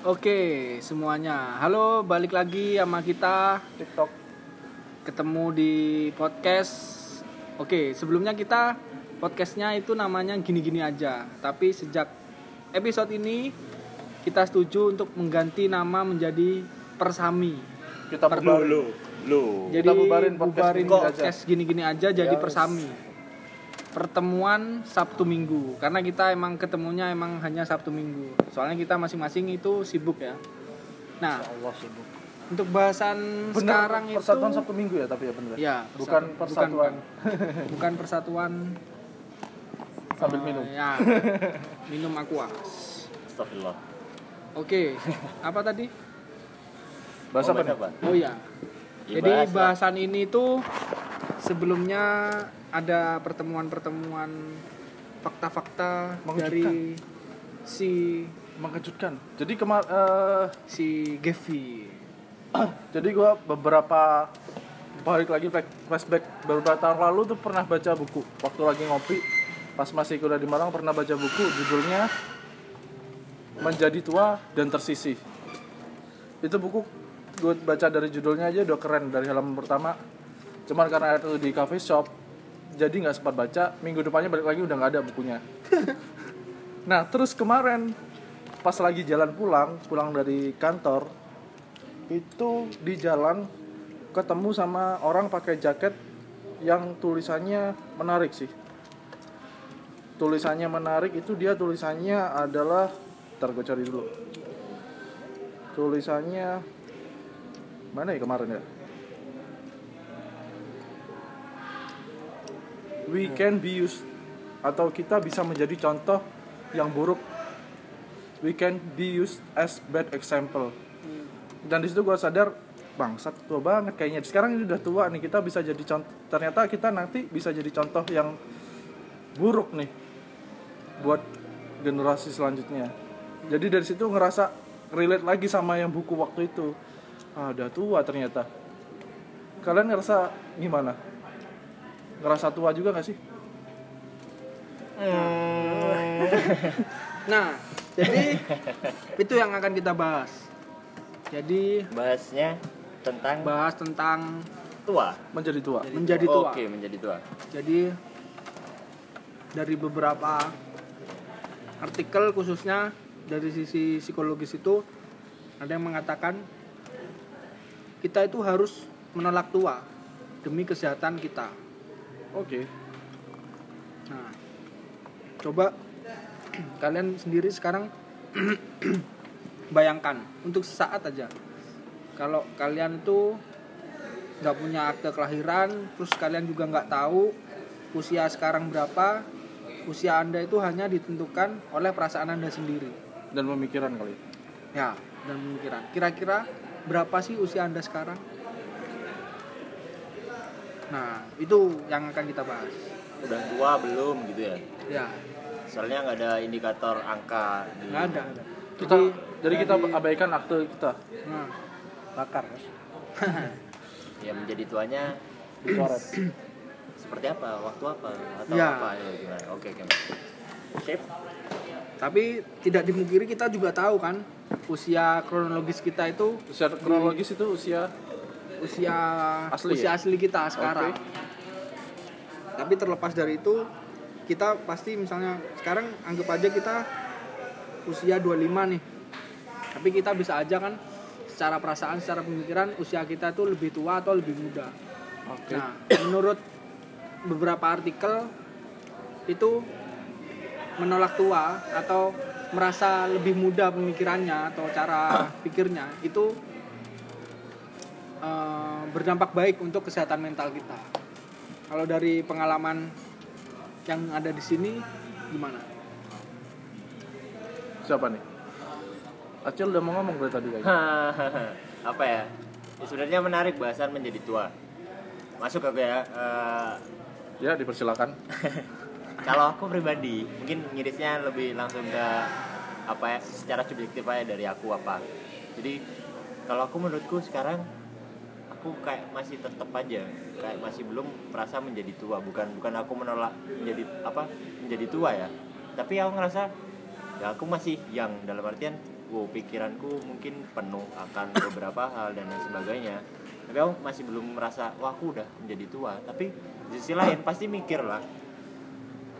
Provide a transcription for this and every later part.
Oke, semuanya. Halo, balik lagi sama kita TikTok. ketemu di podcast. Oke, sebelumnya kita podcastnya itu namanya gini-gini aja. Tapi sejak episode ini kita setuju untuk mengganti nama menjadi Persami. Kita Per- bubarin. Lu. Jadi Kita bubarin podcast bubarin gini aja. podcast gini-gini aja jadi Yes. Persami. Pertemuan Sabtu Minggu karena kita emang ketemunya emang hanya Sabtu Minggu. Soalnya kita masing-masing itu sibuk ya. Nah, Allah sibuk. untuk bahasan sekarang itu persatuan Sabtu Minggu ya tapi ya bener. Ya, Bukan persatu- persatuan bukan, bukan persatuan sambil eh, minum. Ya, minum aqua. Astagfirullah. Oke, apa tadi? Bahasa Oh, apa nih? apa? Oh ya. Ya, Jadi bahasan ini tuh sebelumnya ada pertemuan-pertemuan fakta-fakta dari si Mengejutkan. Jadi kemar eh, si Gevi. jadi gua beberapa balik lagi flash- flashback beberapa tahun lalu tuh pernah baca buku waktu lagi ngopi pas masih kuliah di Malang pernah baca buku judulnya menjadi tua dan tersisih itu buku gue baca dari judulnya aja udah keren dari halaman pertama cuman karena itu di cafe shop jadi nggak sempat baca. Minggu depannya balik lagi udah nggak ada bukunya. Nah terus kemarin pas lagi jalan pulang pulang dari kantor itu di jalan ketemu sama orang pakai jaket yang tulisannya menarik sih. Tulisannya menarik itu dia tulisannya adalah ntar gue cari dulu. Tulisannya mana ya kemarin ya we can be used atau kita bisa menjadi contoh yang buruk. We can be used as bad example. Dan di situ gue sadar bangsat tua banget kayaknya. Sekarang ini udah tua nih kita bisa jadi contoh ternyata kita nanti bisa jadi contoh yang buruk nih buat generasi selanjutnya. Jadi dari situ ngerasa relate lagi sama yang buku waktu itu. Ah, udah tua ternyata. Kalian ngerasa gimana ngerasa tua juga gak sih Nah, jadi itu yang akan kita bahas. Jadi Bahasnya tentang bahas tentang tua. menjadi tua menjadi tua. Oke, menjadi tua. Jadi dari beberapa artikel khususnya dari sisi psikologis itu ada yang mengatakan kita itu harus menolak tua demi kesehatan kita. Oke. Nah, coba kalian sendiri sekarang bayangkan untuk sesaat aja. Kalau kalian itu nggak punya akte kelahiran terus kalian juga nggak tahu usia sekarang berapa usia anda itu hanya ditentukan oleh perasaan anda sendiri. Dan pemikiran kali. Ya dan pemikiran. Kira-kira berapa sih usia anda sekarang nah itu yang akan kita bahas Udah tua belum gitu ya? ya Soalnya nggak ada indikator angka di nggak ada kita jadi kita abaikan akte kita nah, bakar Ya menjadi tuanya dicoret seperti apa? Waktu apa? Atau Ya. apa? Ya, gimana? Oke, oke. Sip. Tapi tidak dimungkiri kita juga tahu kan usia kronologis kita itu usia kronologis itu usia usia Asli usia ya? asli kita sekarang. Oke. Tapi terlepas dari itu kita pasti misalnya sekarang anggap aja kita usia 25 nih. Tapi kita bisa aja kan secara perasaan, secara pemikiran usia kita tuh lebih tua atau lebih muda. oke Nah, menurut beberapa artikel itu menolak tua atau merasa lebih muda pemikirannya atau cara pikirnya itu eh, berdampak baik untuk kesehatan mental kita. Kalau dari pengalaman yang ada di sini gimana? siapa nih Acil udah mau ngomong dari tadi kayaknya apa ya? ya? Sebenarnya menarik bahasan menjadi tua. Masuk aku ya. Eh, ya dipersilakan kalau aku pribadi mungkin ngirisnya lebih langsung ke apa ya secara subjektif aja dari aku apa jadi kalau aku menurutku sekarang aku kayak masih tetap aja kayak masih belum merasa menjadi tua. Bukan bukan aku menolak menjadi apa menjadi tua ya. Tapi aku ngerasa ya aku masih yang dalam artian wow pikiranku mungkin penuh akan beberapa hal dan lain sebagainya. Tapi aku masih belum merasa wah aku udah menjadi tua. Tapi di sisi lain pasti mikir lah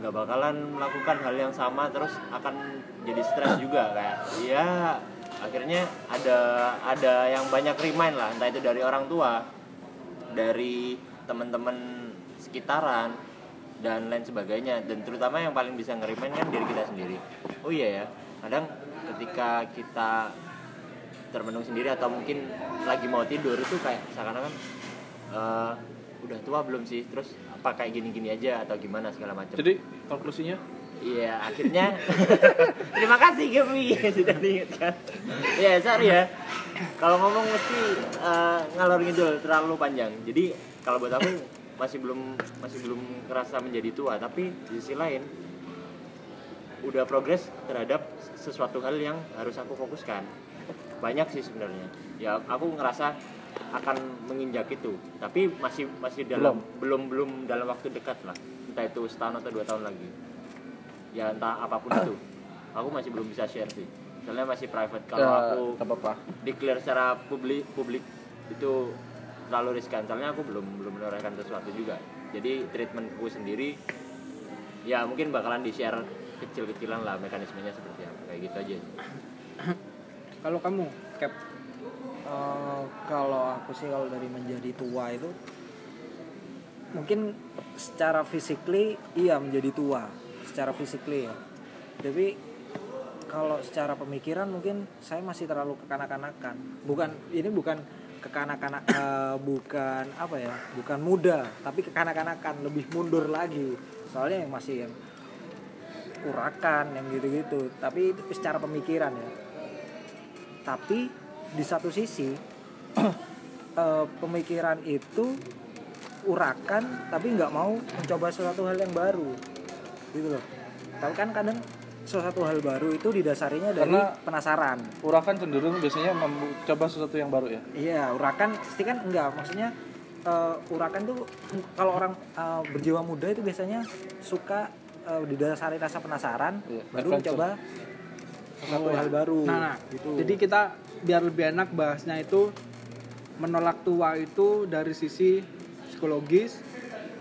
nggak bakalan melakukan hal yang sama terus akan jadi stres juga kayak ya akhirnya ada ada yang banyak remind lah entah itu dari orang tua dari teman-teman sekitaran dan lain sebagainya. Dan terutama yang paling bisa ngerimain kan diri kita sendiri. Oh iya ya kadang ketika kita termenung sendiri atau mungkin lagi mau tidur itu kayak seakan-akan eh, udah tua belum sih? Terus apa kayak gini-gini aja atau gimana segala macam? Jadi konklusinya Iya, akhirnya terima kasih Gemi sudah diingatkan. Iya, sorry ya. Kalau ngomong mesti eh, ngalor ngidul terlalu panjang. Jadi kalau buat aku masih belum masih belum ngerasa menjadi tua, tapi di sisi lain udah progres terhadap sesuatu hal yang harus aku fokuskan. Banyak sih sebenarnya. Ya, aku ngerasa akan menginjak itu, tapi masih masih dalam belum belum dalam waktu dekat lah. Entah itu setahun atau dua tahun lagi ya entah apa pun itu. Aku masih belum bisa share sih. Soalnya masih private. Kalau ya, aku nggak apa-apa. declare secara publik publik itu terlalu riskan. Soalnya aku belum belum menorehkan sesuatu juga. Jadi treatmentku sendiri ya mungkin bakalan di share kecil-kecilan lah mekanismenya seperti apa. Kayak gitu aja. Kalau kamu, Cap, Eh, kalau aku sih kalau dari menjadi tua itu mungkin secara physically iya menjadi tua secara physically ya tapi kalau secara pemikiran mungkin saya masih terlalu kekanak-kanakan. Bukan ini bukan kekanak-kanak eh, bukan apa ya bukan muda tapi kekanak-kanakan lebih mundur lagi. Soalnya yang masih yang urakan yang gitu-gitu. Tapi itu secara pemikiran ya. Tapi di satu sisi eh, pemikiran itu urakan tapi nggak mau mencoba sesuatu hal yang baru gitu loh tapi kan kadang sesuatu hal baru itu didasarinya dari Karena- penasaran Urakan cenderung biasanya mencoba sesuatu yang baru ya. iya urakan pasti kan enggak maksudnya eh, urakan tuh kalau orang eh, berjiwa muda itu biasanya suka eh, didasari rasa penasaran Iya, baru adventure. mencoba sesuatu Oh, ya. hal baru Nah, nah. gitu Jadi kita biar lebih enak bahasnya itu menolak tua itu dari sisi psikologis,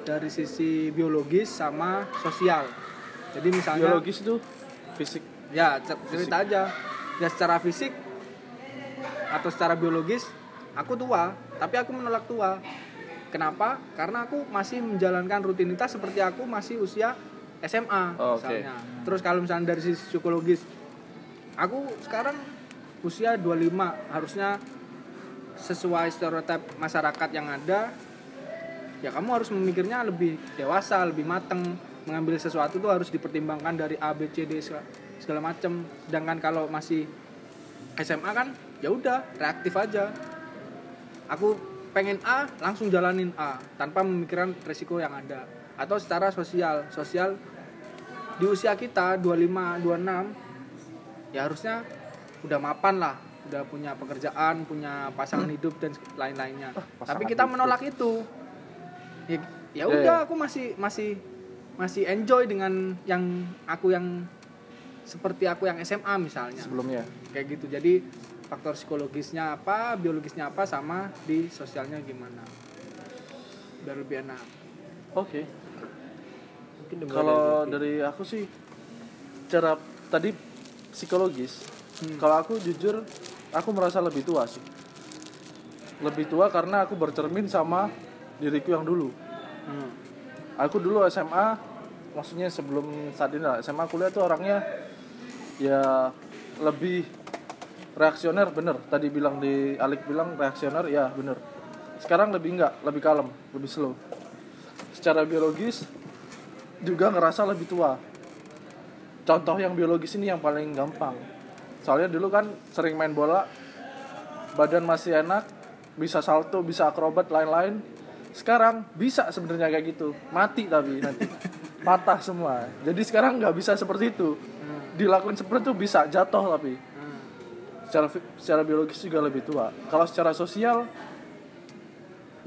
dari sisi biologis sama sosial. Jadi misalnya Biologis itu fisik. ya cer- cerita aja. Ya secara fisik atau secara biologis aku tua, tapi aku menolak tua. Kenapa? Karena aku masih menjalankan rutinitas seperti aku masih usia SMA Oh, misalnya. Terus kalau misalnya dari sisi psikologis aku sekarang usia 25 harusnya sesuai stereotip masyarakat yang ada ya kamu harus memikirnya lebih dewasa lebih mateng. Mengambil sesuatu tuh harus dipertimbangkan dari A B C D segala, segala macem. Sedangkan kalau masih SMA kan ya udah reaktif aja. Aku pengen A langsung jalanin A tanpa memikirkan resiko yang ada. Atau secara sosial. Sosial di usia kita 25 26 ya harusnya udah mapan lah. Udah punya pekerjaan punya pasangan hidup dan lain-lainnya. Tapi kita hidup. menolak itu ya ya Ya, udah ya. aku masih masih masih enjoy dengan yang aku yang seperti aku yang SMA misalnya sebelumnya. kayak gitu jadi faktor psikologisnya apa biologisnya apa sama di sosialnya gimana biar lebih enak Oke. Mungkin dimulai Kalau dari dari aku sih cara tadi psikologis. Hmm. Kalau aku jujur aku merasa lebih tua sih. Lebih tua karena aku bercermin sama diriku yang dulu. Hmm. Aku dulu SMA maksudnya sebelum saat ini lah, SMA kuliah tuh orangnya ya lebih reaksioner bener. Tadi bilang di Alik bilang reaksioner ya bener. Sekarang lebih enggak lebih kalem lebih slow. Secara biologis juga ngerasa lebih tua. Contoh yang biologis ini yang paling gampang. Soalnya dulu kan sering main bola badan masih enak bisa salto bisa akrobat lain-lain sekarang bisa sebenarnya kayak gitu. Mati tapi nanti. Patah semua. Jadi sekarang nggak bisa seperti itu. Dilakuin seperti itu bisa jatuh tapi. Secara secara biologis juga lebih tua. Kalau secara sosial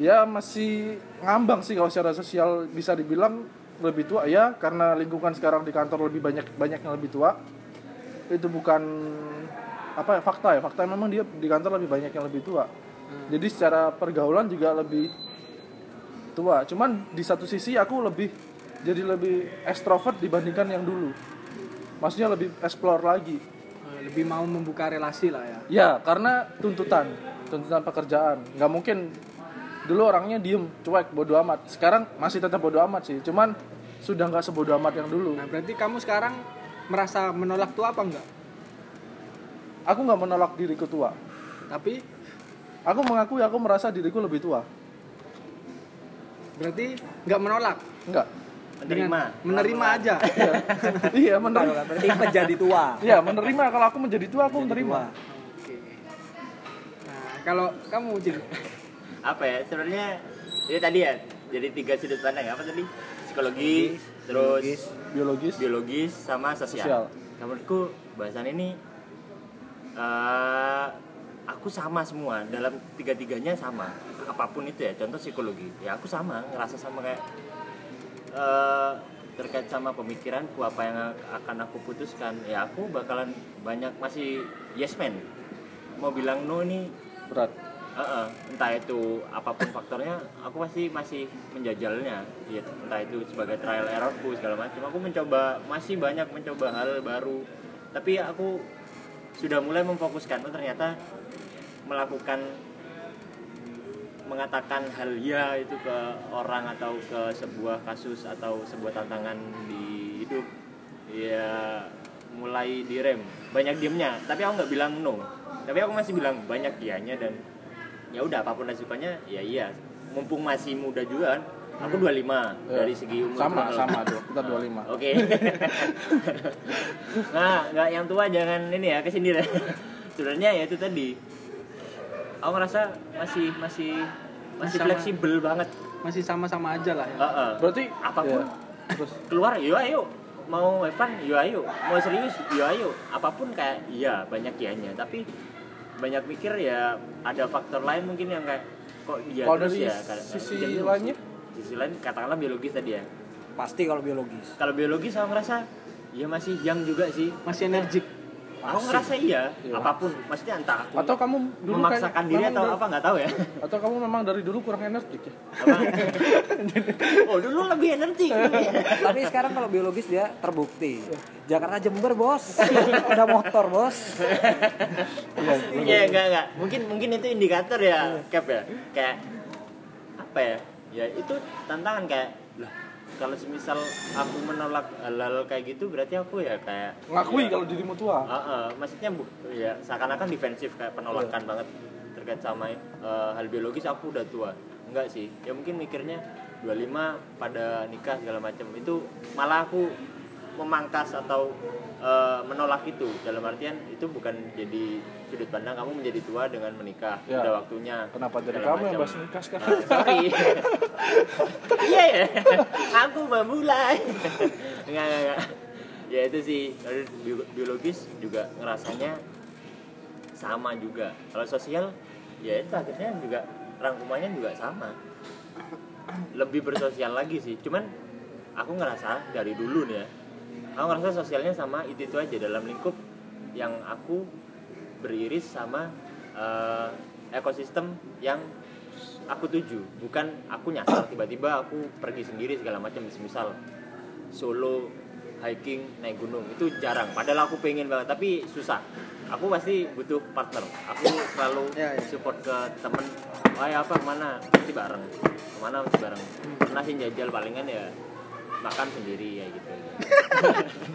ya masih ngambang sih kalau secara sosial bisa dibilang lebih tua. Ya karena lingkungan sekarang di kantor lebih banyak banyak yang lebih tua. Itu bukan apa ya fakta ya. Fakta memang dia di kantor lebih banyak yang lebih tua. Jadi secara pergaulan juga lebih tua. Cuman di satu sisi aku lebih jadi lebih ekstrovert dibandingkan yang dulu. Maksudnya lebih explore lagi. Eh, lebih mau membuka relasi lah ya. Ya karena tuntutan. Tuntutan pekerjaan. Nggak mungkin dulu orangnya diem cuek bodoh amat. Sekarang masih tetap bodoh amat sih. Cuman sudah nggak sebodoh amat yang dulu. Nah berarti kamu sekarang merasa menolak tua apa enggak? Aku nggak menolak diriku tua. Tapi? Aku mengakui aku merasa diriku lebih tua berarti nggak menolak? Enggak menerima. menerima aja? Iya. Menerima berarti menjadi tua. Iya menerima. Kalau aku menjadi tua aku menerima. oke. Nah kalau kamu Jin apa ya? Sebenarnya ini tadi ya jadi tiga sudut pandang. Apa tadi? Psikologi terus biologis. biologis. Biologis sama sosial. Sosial. Nah, menurutku bahasan ini eh aku sama semua. Dalam tiga-tiganya sama apa pun itu ya contoh psikologi ya aku sama ngerasa sama kayak eh terkait sama pemikiranku apa yang akan aku putuskan ya aku bakalan banyak masih yes man mau bilang no ini berat Heeh, entah itu apa pun faktornya, aku pasti masih menjajalnya. Ya, entah itu sebagai trial errorku segala macam. Aku mencoba masih banyak mencoba hal baru. Tapi aku sudah mulai memfokuskan oh ternyata melakukan mengatakan hal ya itu ke orang atau ke sebuah kasus atau sebuah tantangan di hidup ya mulai direm banyak diemnya tapi aku nggak bilang no tapi aku masih bilang banyak ianya dan ya udah apa pun resikonya ya iya mumpung masih muda juga kan aku 25 Ya. dari segi umur sama sama tuh kita 25 Oke. nah, nggak yang tua jangan ini ya ke sini deh. Sebenarnya ya itu tadi. Aku ngerasa masih masih masih Sama. fleksibel banget. masih sama-sama aja lah ya. Heeh. berarti apa pun. ya, terus? Keluar yo ayo. Mau have fun yo ayo. Mau serius yo ayo. Apa pun kayak iya banyak ianya tapi banyak mikir ya ada faktor lain mungkin yang kayak kok dia Kalau terus dari ya sisi lainnya? sisi lain katakanlah biologis tadi ya. Pasti kalau biologis. Kalau biologis aku ngerasa ya masih young juga sih. Masih energik aku ngerasa iya Iya. apa pun. Maksudnya entah aku atau kamu dulu memaksakan kayak- diri atau dulu- apa nggak tahu ya. Atau kamu memang dari dulu kurang energik ya oh dulu lebih energi. Tapi sekarang kalau biologis dia terbukti. Jakarta Jember bos. Udah motor bos. Iya enggak enggak. Mungkin mungkin itu indikator ya, Cap ya. Kayak apa ya? Ya itu tantangan kayak kalau semisal aku menolak hal-hal kayak gitu berarti aku ya kayak ngakui ya, kalau dirimu tua Heeh, maksudnya bu, ya seakan-akan defensif kayak penolakan banget terkait sama eh, hal biologis aku udah tua. Enggak sih. Ya mungkin mikirnya 25 pada nikah segala macam. Itu malah aku memangkas atau eh, menolak itu. Dalam artian itu bukan jadi sudut pandang kamu menjadi tua dengan menikah. Ya. udah waktunya. Kenapa jadi kamu yang macam. bahas nikah sekarang? Ah, sorry. Iya ya aku memulai. Enggak enggak enggak. Ya itu sih. Biologis juga ngerasanya sama juga. Kalau sosial ya itu akhirnya juga rangkumannya juga sama. Lebih bersosial lagi sih. Cuman aku ngerasa dari dulu nih ya aku ngerasa sosialnya sama itu itu aja dalam lingkup yang aku beriris sama eh, ekosistem yang aku tuju. Bukan aku nyasar tiba-tiba aku pergi sendiri segala macam. Misal solo hiking naik gunung. Itu jarang. Padahal aku pengen banget tapi susah. Aku pasti butuh partner. Aku selalu Ya, ya. support ke temen. Oh ya apa ke mana? Pasti bareng. Ke mana pasti bareng. Pernah sih jajal palingan ya makan sendiri ya gitu.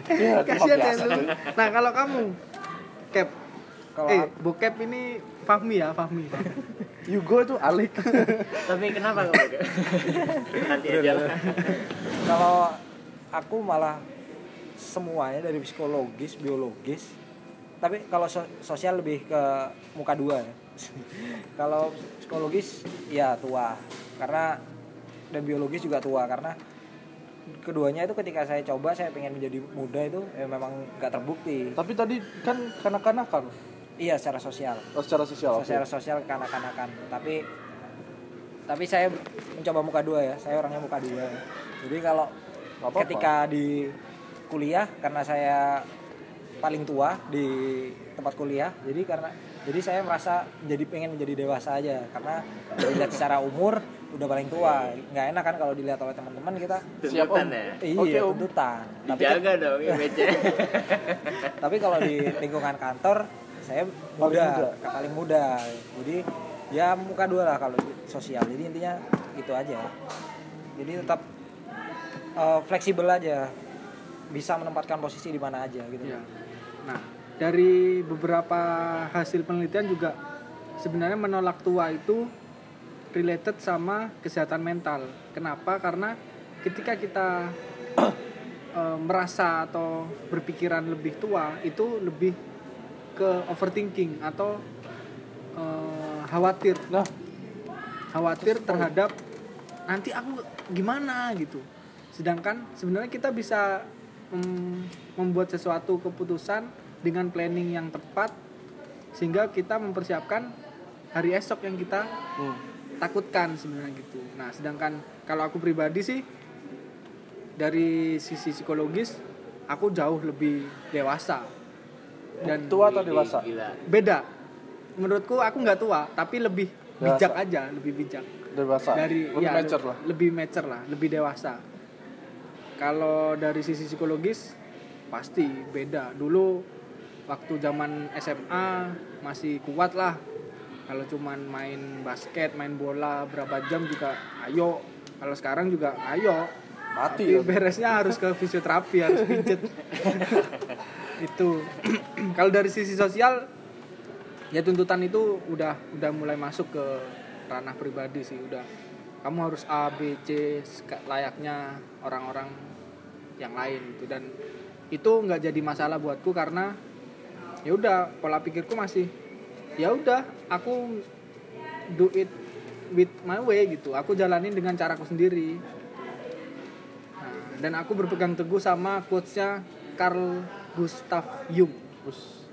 Iya, kasihan ya lu nah kalau kamu Cap Kalau eh aku- bokep ini Fahmi ya Fahmi. Yugo itu alik. Tapi kenapa kamu nanti aja. Lah kalau aku malah semuanya dari psikologis biologis. Tapi kalau so- sosial lebih ke muka dua ya. Kalau psikologis ya tua. Karena dan biologis juga tua. Karena keduanya itu ketika saya coba saya pengen menjadi muda itu ya memang nggak terbukti. Tapi tadi kan kanak-kanakan? Iya secara sosial. Oh, secara sosial secara sosial kanak-kanakan. Tapi tapi saya mencoba muka dua ya. Saya orangnya muka dua. Jadi kalau Nggak apa-apa. ketika di kuliah karena saya paling tua di tempat kuliah jadi karena jadi saya merasa jadi pengen menjadi dewasa aja. Karena dilihat secara umur udah paling tua. Nggak enak kan kalau dilihat oleh teman-teman kita. Siap, tuntutan Om. ya? iya Oke, Om. tuntutan. Tapi dijaga dong image tapi kalau di lingkungan kantor saya Paling muda, muda. paling muda. Jadi ya muka dua lah kalau sosial. Jadi intinya itu aja. Jadi tetap eh, fleksibel aja. Bisa menempatkan posisi di mana aja gitu. Ya. Nah, dari beberapa hasil penelitian juga sebenarnya menolak tua itu related sama kesehatan mental. Kenapa? Karena ketika kita eh, merasa atau berpikiran lebih tua itu lebih ke overthinking atau eh, khawatir Nah, khawatir terhadap nanti aku gimana gitu. Sedangkan sebenarnya kita bisa mm, membuat sesuatu keputusan dengan planning yang tepat sehingga kita mempersiapkan hari esok yang kita hmm. Takutkan sebenarnya gitu. Nah, sedangkan kalau aku pribadi sih dari sisi psikologis aku jauh lebih dewasa dan tua atau dewasa? gila beda. Menurutku aku nggak tua, tapi lebih Dewasa. bijak aja, lebih bijak Dewasa. dari Lebih ya, mature lah. lebih mature lah lebih dewasa kalau dari sisi psikologis pasti beda dulu waktu zaman SMA masih kuat lah kalau cuman main basket main bola berapa jam juga ayo. Kalau sekarang juga ayo. Mati tapi ya. beresnya harus ke fisioterapi harus pijet. Itu. Kalau dari sisi sosial ya tuntutan itu udah udah mulai masuk ke ranah pribadi sih udah. Kamu harus A B C layaknya orang-orang yang lain gitu. Dan itu nggak jadi masalah buatku karena ya udah pola pikirku masih ya udah aku do it with my way gitu. Aku jalanin dengan caraku sendiri. Nah, dan aku berpegang teguh sama quotesnya Carl Gustav Jung. Bus.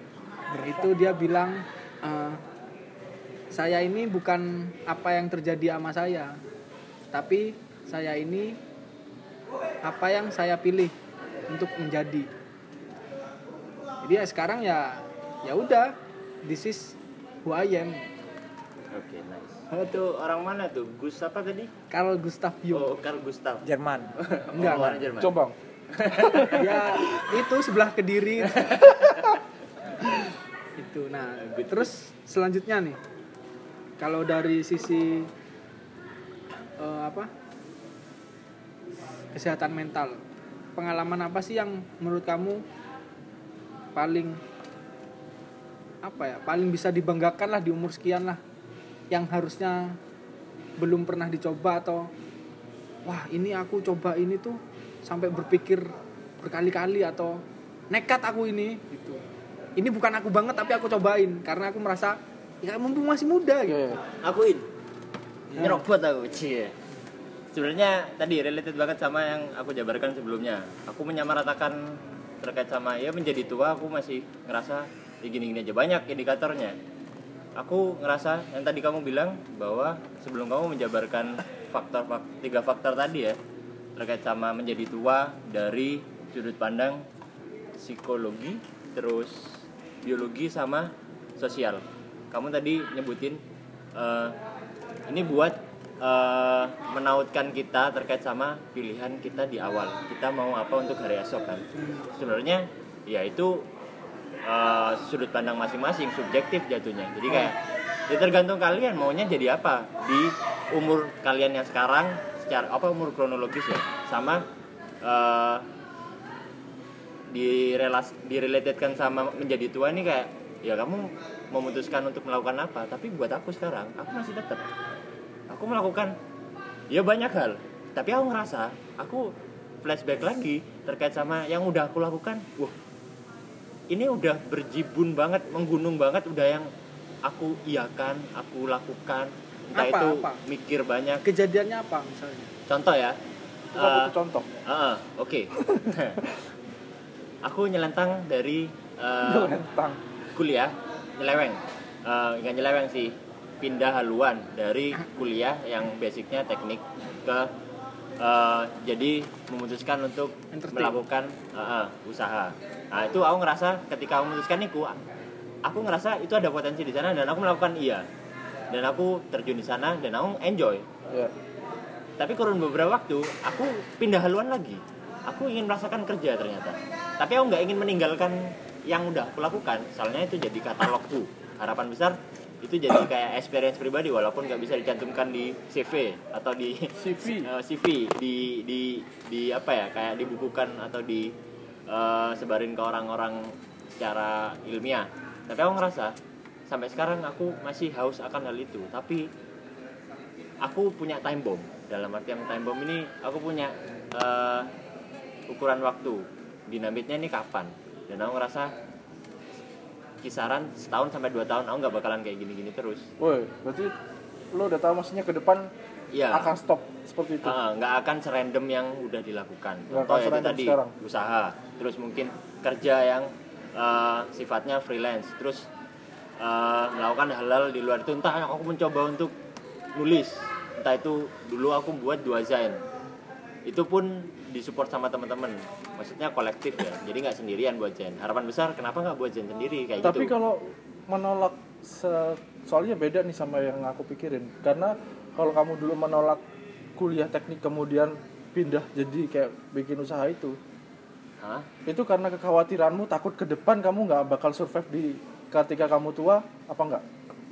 itu dia bilang eh, saya ini bukan apa yang terjadi sama saya tapi saya ini apa yang saya pilih untuk menjadi. Jadi ya sekarang ya ya udah this is who I am oke nice. Itu orang mana tuh? Gus apa tadi? Carl Gustav Jung. Oh Carl Gustav. Jerman. Enggak, oh, orang. Jerman? Coba. ya itu sebelah kediri. Itu nah terus selanjutnya nih. Kalau dari sisi eh, apa? Kesehatan mental. Pengalaman apa sih yang menurut kamu paling apa ya paling bisa dibanggakan lah di umur sekian lah yang harusnya belum pernah dicoba atau wah ini aku coba ini tuh sampai berpikir berkali-kali atau nekat aku ini gitu. Ini bukan aku banget tapi aku cobain karena aku merasa ya mumpung masih muda gitu. Oke. akuin nyerobot aku cie. Sebenarnya tadi related banget sama yang aku jabarkan sebelumnya. Aku menyamaratakan terkait sama ya menjadi tua aku masih ngerasa ya gini-gini aja banyak indikatornya. Aku ngerasa yang tadi kamu bilang bahwa sebelum kamu menjabarkan faktor fak- tiga faktor tadi ya terkait sama menjadi tua dari sudut pandang psikologi terus biologi sama sosial. Kamu tadi nyebutin eh, ini buat eh, menautkan kita terkait sama pilihan kita di awal. Kita mau apa untuk hari esok kan? Sebenarnya ya itu eh, sudut pandang masing-masing subjektif jatuhnya. Jadi kayak ya tergantung kalian maunya jadi apa. Di umur kalian yang sekarang secara apa umur kronologis ya? Sama eh, direlas direlatedkan sama menjadi tua ini kayak ya kamu memutuskan untuk melakukan apa. Tapi buat aku sekarang aku masih tetap aku melakukan ya banyak hal. Tapi aku ngerasa aku flashback lagi terkait sama yang udah aku lakukan. Wah ini udah berjibun banget menggunung banget udah yang aku iakan aku lakukan entah Apa, itu apa? mikir banyak kejadiannya apa misalnya contoh ya butuh contoh. Ah, oke. aku nyelentang dari eh, Nyelentang. kuliah nyeleweng. Eh, nggak nyeleweng sih, pindah haluan dari kuliah yang basicnya teknik ke eh, jadi memutuskan untuk Entertain. melakukan eh, eh, usaha. nah itu aku ngerasa ketika aku memutuskan itu aku ngerasa itu ada potensi di sana dan aku melakukan iya. Dan aku terjun di sana dan aku enjoy. Ya tapi kurun beberapa waktu aku pindah haluan lagi. Aku ingin merasakan kerja ternyata. Tapi aku nggak ingin meninggalkan yang udah aku lakukan. Soalnya itu jadi katalogku. Harapan besar itu jadi kayak experience pribadi walaupun nggak bisa dicantumkan di CV atau di CV eh, CV di di di apa ya kayak dibukukan atau di eh, sebarin ke orang-orang secara ilmiah. Tapi aku ngerasa sampai sekarang aku masih haus akan hal itu. Tapi aku punya time bomb. Dalam artian time bomb ini aku punya eh, ukuran waktu. Dinamitnya ini kapan? Dan aku ngerasa kisaran setahun sampai dua tahun aku nggak bakalan kayak gini-gini terus woi berarti lo udah tahu maksudnya ke depan Iya. akan stop seperti itu Ah, nggak akan serandom yang udah dilakukan. Contoh ya itu tadi sekarang. usaha, terus mungkin kerja yang eh, sifatnya freelance, terus eh, melakukan hal-hal di luar itu. Entah aku mencoba untuk nulis, entah itu dulu aku buat dua zain, itu pun disupport sama teman-teman. Maksudnya kolektif ya, jadi nggak sendirian buat zain. Harapan besar, kenapa nggak buat zain sendiri kayak tapi gitu? kalau menolak se- soalnya beda nih sama yang aku pikirin karena kalau kamu dulu menolak kuliah teknik kemudian pindah jadi kayak bikin usaha itu Hah? itu karena kekhawatiranmu takut ke depan kamu nggak bakal survive di ketika kamu tua apa enggak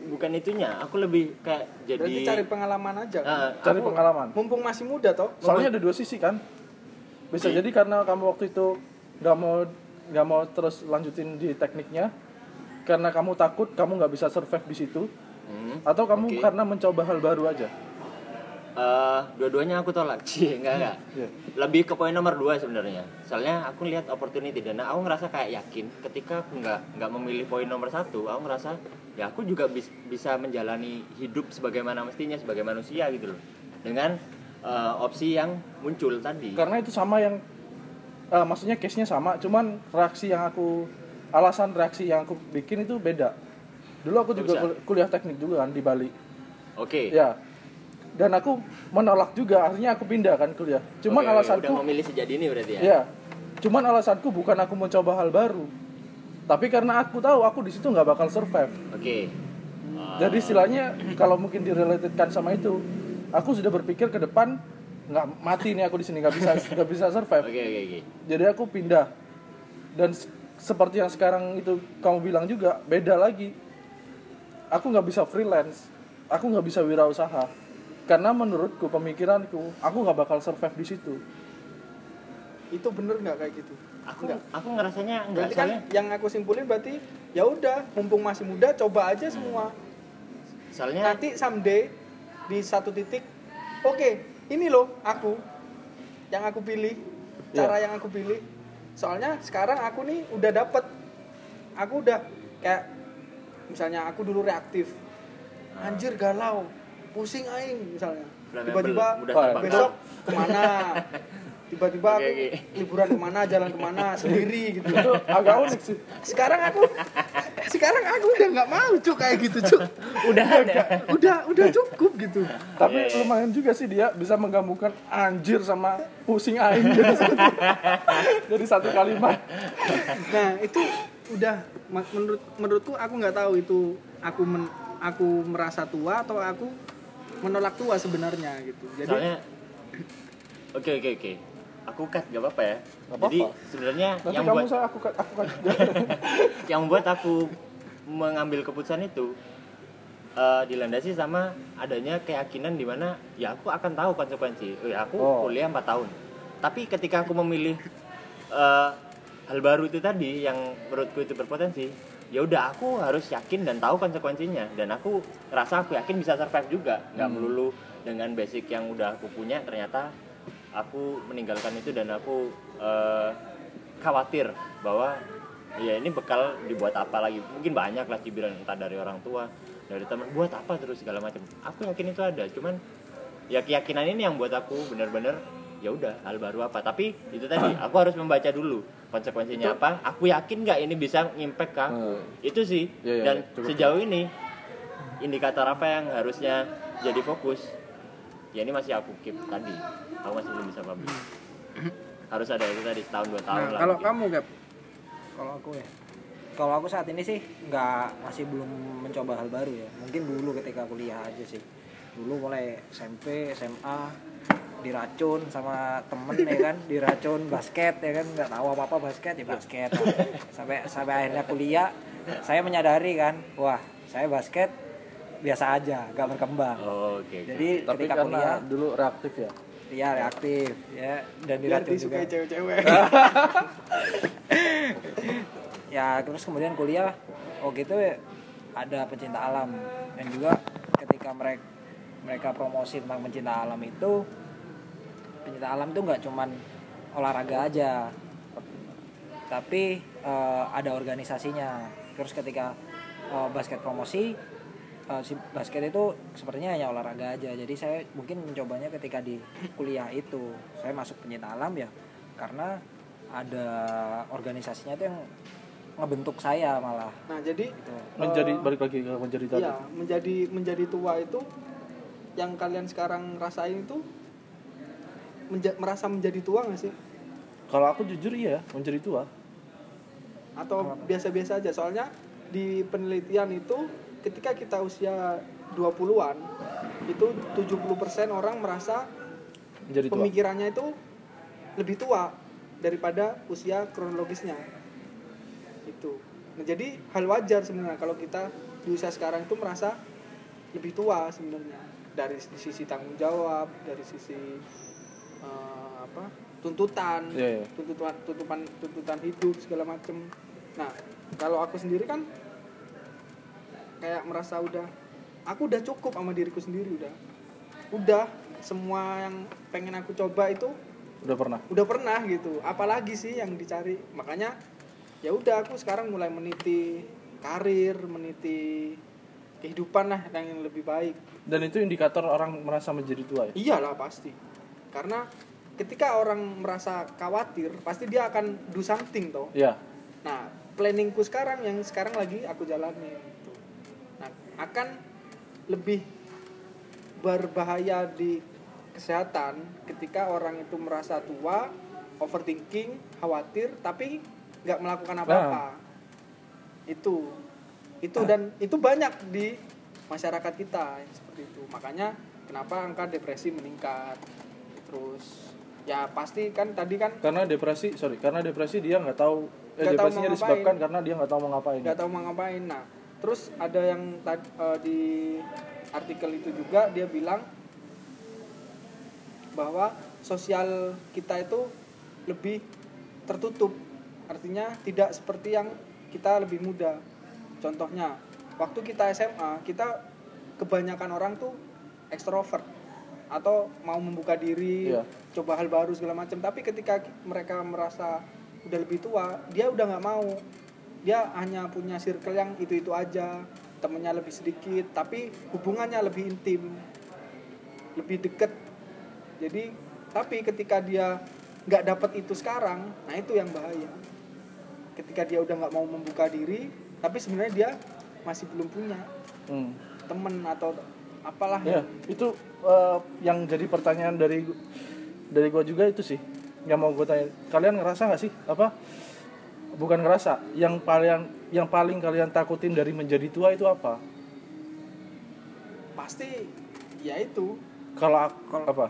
Bukan itunya, aku lebih kayak jadi. Berarti cari pengalaman aja kan? Cari aku- pengalaman Mumpung masih muda toh. soalnya ada dua sisi kan bisa Oke. jadi karena kamu waktu itu nggak mau nggak mau terus lanjutin di tekniknya karena kamu takut kamu nggak bisa survive di situ Hmm. atau kamu Oke. karena mencoba hal baru aja Eh, dua-duanya aku tolak sih enggak enggak. Iya. lebih ke poin nomor dua sebenarnya. Soalnya aku lihat opportunity dan aku ngerasa kayak yakin ketika aku nggak nggak memilih poin nomor satu aku ngerasa ya aku juga bis- bisa menjalani hidup sebagaimana mestinya sebagai manusia gitu loh. Dengan eh, opsi yang muncul tadi. Karena itu sama yang eh, maksudnya case nya sama cuman reaksi yang aku alasan reaksi yang aku bikin itu beda. Dulu aku juga Bisa. kuliah teknik juga kan di Bali. Oke. Ya dan aku menolak juga akhirnya aku pindah kan kuliah. Cuman oke, alasanku udah memilih sejak dini berarti ya? Ya cuman alasanku bukan aku mencoba hal baru. Tapi karena aku tahu aku di situ nggak bakal survive. Oke. Jadi istilahnya kalau mungkin direlatedkan sama itu aku sudah berpikir ke depan nggak mati nih aku di sini nggak bisa nggak bisa survive. Oke oke oke. Jadi aku pindah. Dan seperti yang sekarang itu kamu bilang juga beda lagi. Aku nggak bisa freelance aku nggak bisa wirausaha karena menurutku pemikiranku aku nggak bakal survive di situ Itu bener nggak kayak gitu? aku Enggak. aku ngerasanya enggak Berarti kan soalnya yang aku simpulin berarti ya udah, mumpung masih muda coba aja semua. soalnya Nanti someday di satu titik, oke, ini loh aku yang aku pilih, cara yang aku pilih. Soalnya sekarang aku nih udah dapet, aku udah kayak misalnya aku dulu reaktif, anjir galau, pusing aing misalnya. Tiba-tiba besok ke mana? Tiba-tiba aku oke. liburan ke mana, jalan ke mana sendiri gitu. itu agak unik sih Sekarang aku, sekarang aku udah nggak mau cuk kayak gitu cuk. udah ada Udah, udah cukup gitu. tapi Iya, iya. lumayan juga sih dia bisa menggabungkan anjir sama pusing aing jadi satu jadi satu kalimat Nah itu udah menurut menurutku aku nggak tahu itu aku men, aku merasa tua atau aku menolak tua sebenarnya gitu. Jadi soalnya oke oke oke aku cut gak apa-apa ya Nggak jadi apa-apa. sebenarnya nanti yang kamu buat saya aku aku kan yang buat aku mengambil keputusan itu eh, dilandasi sama adanya keyakinan di mana ya aku akan tahu konsekuensi Eh, aku Oh. kuliah 4 tahun tapi ketika aku memilih eh, hal baru itu tadi yang menurutku itu berpotensi ya udah aku harus yakin dan tahu konsekuensinya. Dan aku rasa aku yakin bisa survive juga. Nggak melulu dengan basic yang udah aku punya ternyata aku meninggalkan itu dan aku eh, khawatir bahwa ya ini bekal dibuat apa lagi. Mungkin banyak lah cibiran entah dari orang tua dari teman buat apa terus? segala macam. Aku yakin itu ada. Cuman ya keyakinan ini yang buat aku bener-bener ya udah hal baru apa? Tapi itu tadi aku harus membaca dulu konsekuensinya apa. Aku yakin nggak ini bisa impact ke aku itu sih. Iya, iya, dan. Cukup. sejauh ini indikator apa yang harusnya jadi fokus ya ini masih aku keep tadi. Aku masih belum bisa publish. Harus ada itu tadi setahun dua tahun nah, lah kalau mungkin. kamu Gap, kalau aku ya. Kalau aku saat ini sih nggak masih belum mencoba hal baru ya. Mungkin dulu ketika kuliah aja sih. Dulu mulai SMP SMA diracun sama temen ya kan diracun basket ya kan nggak tahu apa apa basket ya basket sampai sampai akhirnya kuliah saya menyadari kan wah saya basket biasa aja nggak berkembang Oh, oke. oke. jadi Tapi ketika karena kuliah dulu reaktif ya. Iya reaktif ya dan biar diracun juga. cewek-cewek Ya terus kemudian kuliah oh gitu ya ada pecinta alam dan juga ketika mereka mereka promosi tentang pencinta alam itu pencinta alam itu nggak cuman olahraga aja. Tapi eh, ada organisasinya. Terus ketika eh, basket promosi eh, si basket itu sepertinya hanya olahraga aja. Jadi saya mungkin mencobanya ketika di kuliah itu. Saya masuk pencinta alam ya karena ada organisasinya itu yang ngebentuk saya malah. Nah jadi gitu. Menjadi balik lagi ke menjadi tadi. Iya, menjadi menjadi tua itu yang kalian sekarang rasain itu menja- merasa menjadi tua nggak sih? Kalau aku jujur iya, menjadi tua. Atau biasa-biasa aja? Soalnya di penelitian itu ketika kita usia 20-an itu 70% orang merasa Menjadi tua. pemikirannya itu lebih tua daripada usia kronologisnya. Itu. Nah, jadi hal wajar sebenarnya kalau kita di usia sekarang itu merasa lebih tua sebenarnya dari sisi tanggung jawab, dari sisi eh, apa? tuntutan, Iya, iya. tuntutan tuntutan tuntutan hidup segala macem. Nah, kalau aku sendiri kan kayak merasa udah aku udah cukup sama diriku sendiri udah. Udah semua yang pengen aku coba itu Udah pernah. udah pernah gitu apalagi sih yang dicari makanya ya udah aku sekarang mulai meniti karir meniti kehidupan lah yang lebih baik Dan itu indikator orang merasa menjadi tua ya. iyalah pasti karena ketika orang merasa khawatir pasti dia akan do something toh. Iya. nah planningku sekarang yang sekarang lagi aku jalani gitu. nah akan lebih berbahaya di kesehatan ketika orang itu merasa tua overthinking khawatir tapi nggak melakukan apa-apa. Itu. Itu dan itu banyak di masyarakat kita yang seperti itu. Makanya kenapa angka depresi meningkat terus ya pasti kan tadi kan Karena depresi, sorry, karena depresi dia nggak tahu eh, tahu depresinya mau disebabkan karena dia nggak tahu mau ngapain. nggak tahu mau ngapain. Nah terus ada yang tadi eh, di artikel itu juga dia bilang bahwa sosial kita itu lebih tertutup. Artinya tidak seperti yang kita lebih muda. Contohnya waktu kita SMA kita kebanyakan orang tuh ekstrovert atau mau membuka diri Iya. coba hal baru segala macam. Tapi ketika mereka merasa udah lebih tua dia udah nggak mau. Dia hanya punya circle yang itu itu aja. Temennya lebih sedikit tapi hubungannya lebih intim lebih deket. Jadi tapi ketika dia nggak dapat itu sekarang nah itu yang bahaya. Ketika dia udah nggak mau membuka diri tapi sebenarnya dia masih belum punya Hmm. temen atau apalah Ya, itu eh, yang jadi pertanyaan dari dari gua juga itu sih. Yang mau gue tanya, kalian ngerasa nggak sih apa? Bukan ngerasa, yang paling yang paling kalian takutin dari menjadi tua itu apa? pasti ya itu Kalau aku, Kalau- apa?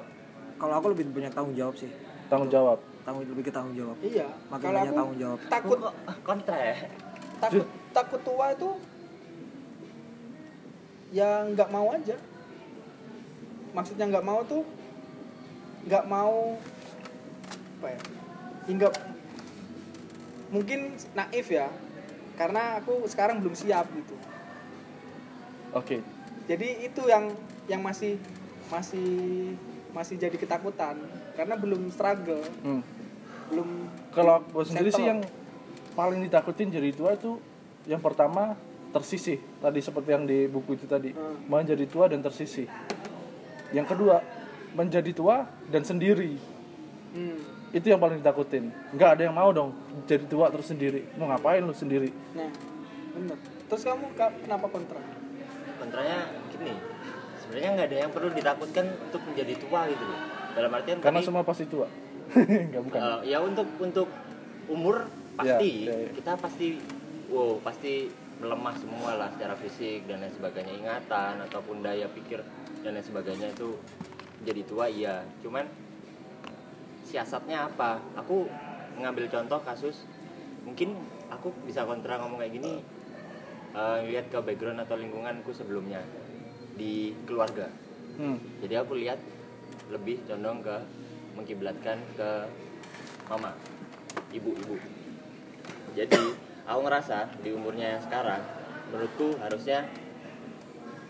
kalau aku lebih banyak tanggung jawab sih Tanggung jawab. tanggung lebih ke tanggung jawab iya makin kalau banyak aku tanggung jawab takut Kok kontra ya? takut takut tua itu ya nggak mau aja maksudnya nggak mau tuh nggak mau apa ya hingga mungkin naif ya karena aku sekarang belum siap gitu Oke. jadi itu yang yang masih masih masih jadi ketakutan karena belum struggle Hmm. belum Kalau gue sendiri sih yang paling ditakutin jadi tua itu yang pertama tersisih tadi seperti yang di buku itu tadi Hmm. menjadi tua dan tersisih. Yang kedua menjadi tua dan sendiri hmm. itu yang paling ditakutin. Nggak ada yang mau dong jadi tua terus sendiri. Mau ngapain lu sendiri? nah bener terus kamu ka- kenapa kontra Kontranya gini. Sebenarnya nggak ada yang perlu ditakutkan untuk menjadi tua gitu loh. Dalam artian Karena tadi, semua pasti tua. Nggak bukan. eh, ya untuk untuk umur pasti Ya, ya, ya. kita pasti wow pasti melemah semua lah secara fisik dan lain sebagainya. Ingatan ataupun daya pikir dan lain sebagainya itu jadi tua iya. Cuman siasatnya apa? Aku mengambil contoh kasus mungkin aku bisa kontra ngomong kayak gini eh, lihat ke background atau lingkunganku sebelumnya di keluarga. Hmm. jadi aku lihat lebih condong ke mengkiblatkan ke mama ibu-ibu. Jadi aku ngerasa di umurnya yang sekarang menurutku harusnya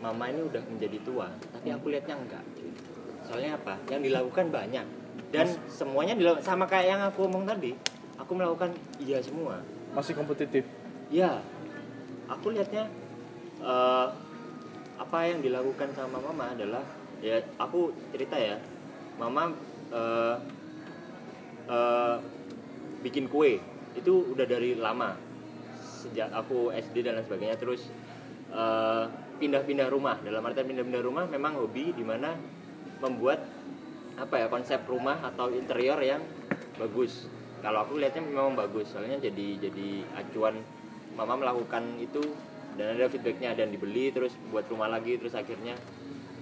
mama ini udah menjadi tua tapi aku lihatnya enggak. Soalnya apa? Yang dilakukan banyak. Dan semuanya dilakukan sama kayak yang aku omong tadi aku melakukan iya semua. Masih kompetitif. Ya, aku lihatnya eh, apa yang dilakukan sama mama adalah ya aku cerita ya, mama eh, eh, bikin kue. Itu udah dari lama sejak aku SD dan lain sebagainya. Terus eh, pindah-pindah rumah. Dalam artian pindah-pindah rumah memang hobi di mana membuat apa ya konsep rumah atau interior yang bagus. Kalau aku lihatnya memang bagus. Soalnya jadi jadi acuan mama melakukan itu dan ada feedbacknya dan dibeli terus buat rumah lagi terus akhirnya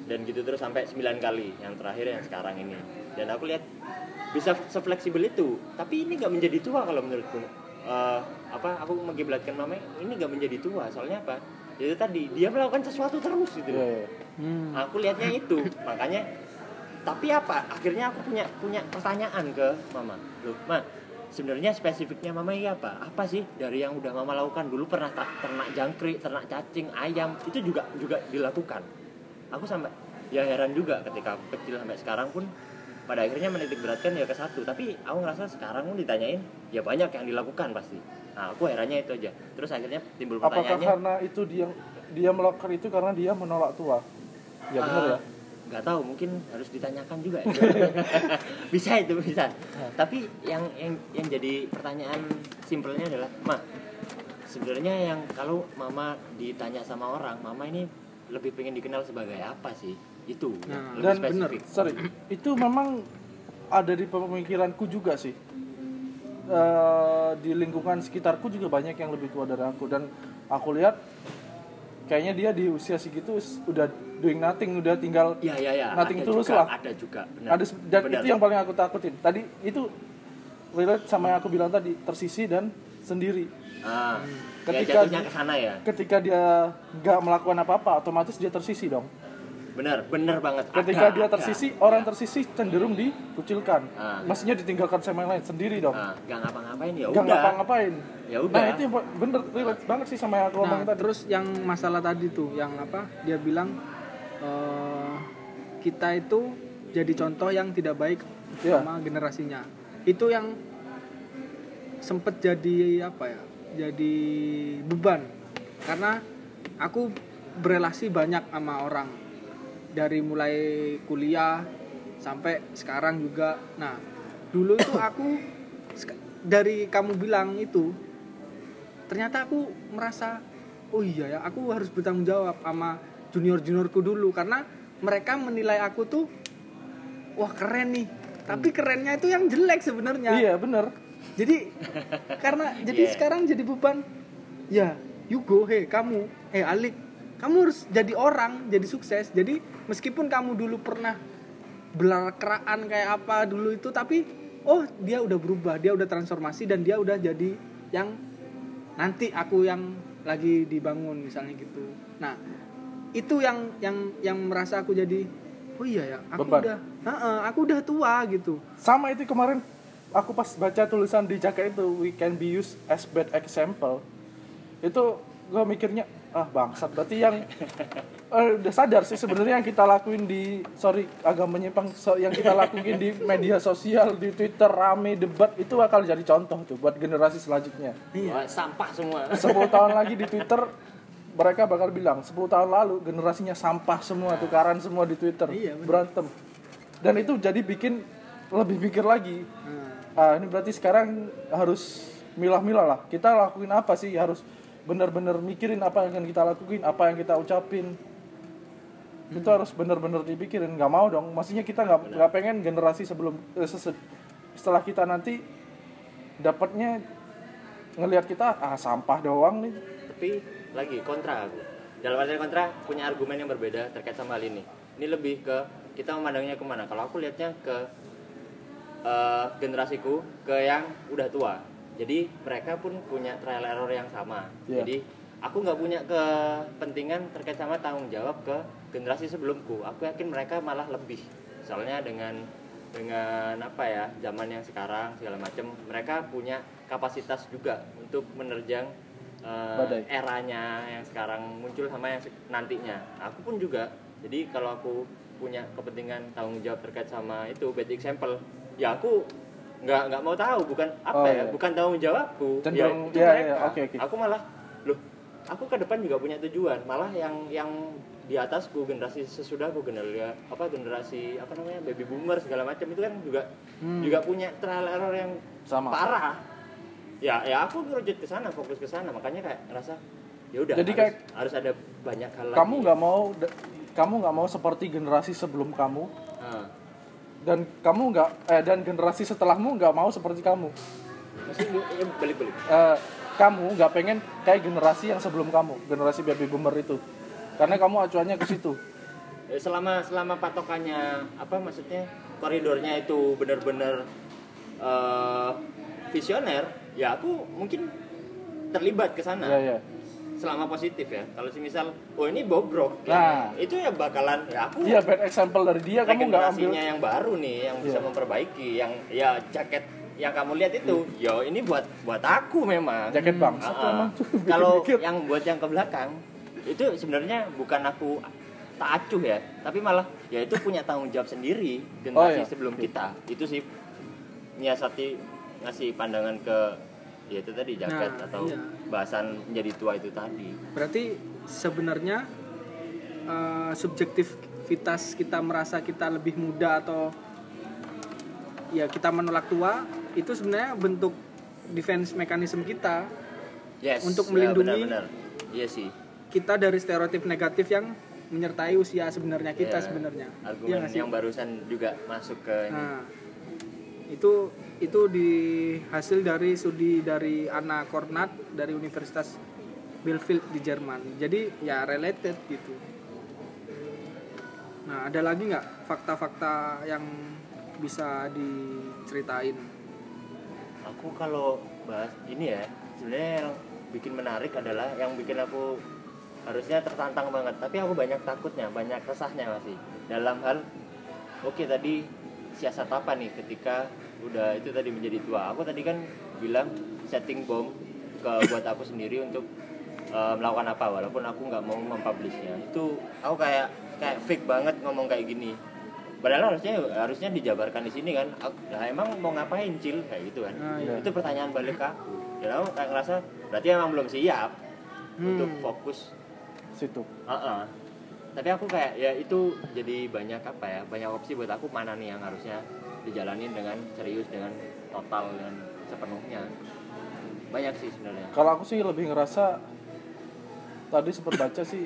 dan gitu terus sampai 9 kali yang terakhir yang sekarang ini. Dan aku lihat bisa sefleksibel itu. Tapi ini nggak menjadi tua kalau menurutku Eh, apa aku mengkiblatkan mama ini nggak menjadi tua soalnya apa? Itu tadi dia melakukan sesuatu terus gitu Iya, iya. Hmm. aku lihatnya itu makanya tapi apa akhirnya aku punya punya pertanyaan ke mama. Loh ma sebenarnya spesifiknya mama ini apa? Apa sih dari yang udah mama lakukan? Dulu pernah ternak jangkrik ternak cacing ayam itu juga juga dilakukan. Aku sampai ya heran juga ketika aku kecil sampai sekarang pun pada akhirnya menitik beratkan ya ke satu. Tapi aku ngerasa sekarang pun ditanyain ya banyak yang dilakukan pasti. Nah aku herannya itu aja. Terus akhirnya timbul Apakah pertanyaannya. karena itu dia dia melakukan itu karena dia menolak tua? Ya benar ya. Ah, nggak tahu mungkin harus ditanyakan juga ya. bisa itu bisa. Tapi yang yang yang jadi pertanyaan simpelnya adalah ma sebenarnya yang kalau mama ditanya sama orang mama ini lebih pengen dikenal sebagai apa sih itu Nah, dan spesifik Sorry, itu memang ada di pemikiranku juga sih. Eh, di lingkungan sekitarku juga banyak yang lebih tua dari aku dan aku lihat kayaknya dia di usia segitu udah doing nothing, udah tinggal ya ya ya Nothing ada tulus juga, lah. ada juga benar ada dan Benar. itu yang paling aku takutin. Tadi itu relate sama yang aku bilang tadi, tersisi dan sendiri. ah, ya Ketika sana ya Ketika dia nggak melakukan apa-apa, otomatis dia tersisi dong. Benar benar banget Ketika Ada, dia ada. tersisi, orang Ya. tersisi cenderung dikucilkan. Ah. Maksudnya ditinggalkan sama yang lain sendiri dong. Ah, nggak ngapa-ngapain ya Gak udah ngapa-ngapain. ya udah Nah itu yang bener relate banget sih sama yang aku Nah, tadi. terus yang masalah tadi tuh, yang apa? Dia bilang eh, kita itu jadi contoh yang tidak baik Iya. sama generasinya. Itu yang sempet jadi apa ya? Jadi beban. Karena aku berelasi banyak sama orang dari mulai kuliah sampai sekarang juga. Nah, dulu itu aku dari kamu bilang itu ternyata aku merasa oh iya ya aku harus bertanggung jawab sama junior juniorku dulu karena mereka menilai aku tuh wah keren nih tapi kerennya itu yang jelek sebenarnya Iya bener. jadi karena jadi Yeah. sekarang jadi beban ya Yugo he kamu he Alik kamu harus jadi orang jadi sukses jadi meskipun kamu dulu pernah belakraan kayak apa dulu itu tapi oh dia udah berubah dia udah transformasi dan dia udah jadi yang nanti aku yang lagi dibangun misalnya gitu nah itu yang yang yang merasa aku jadi oh iya ya aku Beban. udah Heeh, aku udah tua gitu Sama itu kemarin aku pas baca tulisan di jaket itu we can be used as bad example. Itu gue mikirnya ah bangsat. Berarti yang eh, udah sadar sih sebenarnya yang kita lakuin di sorry agak menyimpang so, yang kita lakuin di media sosial di Twitter rame debat itu bakal jadi contoh tuh buat generasi selanjutnya. Wah, sampah semua. 10 tahun lagi di Twitter mereka bakal bilang 10 tahun lalu generasinya sampah semua tukaran semua di Twitter. Iya, bener. berantem. Dan itu jadi bikin lebih mikir lagi. Nah, ah ini berarti sekarang harus milah-milah lah. Kita lakuin apa sih harus benar-benar mikirin apa yang akan kita lakuin apa yang kita ucapin. Itu harus benar-benar dipikirin. Nggak mau dong. Maksudnya kita nggak nggak pengen generasi sebelum eh, sese- setelah kita nanti dapatnya ngelihat kita ah sampah doang nih. Tapi lagi kontra aku. Dalam arti kontra punya argumen yang berbeda terkait sama hal ini. Ini lebih ke kita memandangnya ke mana? Kalau aku lihatnya ke eh, generasiku ke yang udah tua jadi mereka pun punya trial error yang sama. Iya. jadi aku nggak punya kepentingan terkait sama tanggung jawab ke generasi sebelumku. Aku yakin mereka malah lebih. Soalnya dengan dengan apa ya zaman yang sekarang segala macam mereka punya kapasitas juga untuk menerjang Badai. eranya yang sekarang muncul sama yang nantinya. Aku pun juga. Jadi kalau aku punya kepentingan tanggung jawab terkait sama itu bad example ya aku nggak nggak mau tahu bukan apa Oh, ya iya. bukan tanggung jawabku. Ya Cenderung- itu iya, mereka. iya, oke, oke. aku malah loh aku ke depan juga punya tujuan. Malah yang yang di atasku generasi sesudahku generasi apa generasi apa namanya baby boomer segala macam itu kan juga Hmm. juga punya trial error yang sama. parah. Ya ya aku ngerujut ke sana fokus ke sana. Makanya kayak ngerasa ya udah Jadi harus, kayak- harus ada banyak hal kamu nggak mau kamu nggak mau seperti generasi sebelum kamu? Nah, dan kamu nggak eh dan generasi setelahmu nggak mau seperti kamu. Masih ya, balik balik. Eh, kamu nggak pengen kayak generasi yang sebelum kamu generasi baby boomer itu. Karena kamu acuannya ke situ. Eh, selama selama patokannya apa maksudnya koridornya itu benar-benar eh, visioner ya aku mungkin terlibat ke sana. Ya ya selama positif ya. Kalau semisal oh ini bobrok Nah. ya, itu ya bakalan ya aku iya bad example dari dia kamu nggak ambil. yang baru nih yang bisa Iya. memperbaiki yang ya jaket yang kamu lihat itu yo ini buat buat aku memang. Jaket bangsat Ah, ah. tuh kalau yang buat yang ke belakang itu sebenarnya bukan aku tak acuh ya tapi malah ya itu punya tanggung jawab sendiri generasi Oh, iya. sebelum kita. Itu sih nyiasati ngasih pandangan ke ya itu tadi jaket Nah, atau iya. bahasan menjadi tua itu tadi Berarti sebenarnya eh, subjektivitas kita merasa kita lebih muda atau ya kita menolak tua itu sebenarnya bentuk defense mekanisme kita yes Untuk ya, melindungi- benar-benar. iya sih kita dari stereotip negatif yang menyertai usia sebenarnya kita Ya, sebenarnya. Iya argumen sih? yang barusan juga masuk ke ini Nah, itu itu di hasil dari studi dari Anna Kornat dari Universitas Bielefeld di Jerman. Jadi ya related gitu. Nah, ada lagi nggak fakta-fakta yang bisa diceritain? aku kalau bahas ini ya sebenarnya yang bikin menarik adalah yang bikin aku harusnya tertantang banget tapi aku banyak takutnya banyak resahnya masih dalam hal oke tadi siasat apa nih ketika udah itu tadi menjadi tua. Aku tadi kan bilang setting bom ke buat aku sendiri untuk eh, melakukan apa walaupun aku nggak mau mempublishnya. Itu aku kayak kayak fake banget ngomong kayak gini. Padahal harusnya harusnya dijabarkan di sini kan. Aku- nah emang mau ngapain cil? Kayak gitu kan. Nah, iya. itu pertanyaan balik ke aku. Dan aku kayak ngerasa berarti emang belum siap untuk Hmm. fokus. Situ. Heeh. tapi aku kayak ya itu jadi banyak apa ya banyak opsi buat aku mana nih yang harusnya dijalanin dengan serius dengan total dengan sepenuhnya. Banyak sih sebenarnya. Kalau aku sih lebih ngerasa tadi sempat baca sih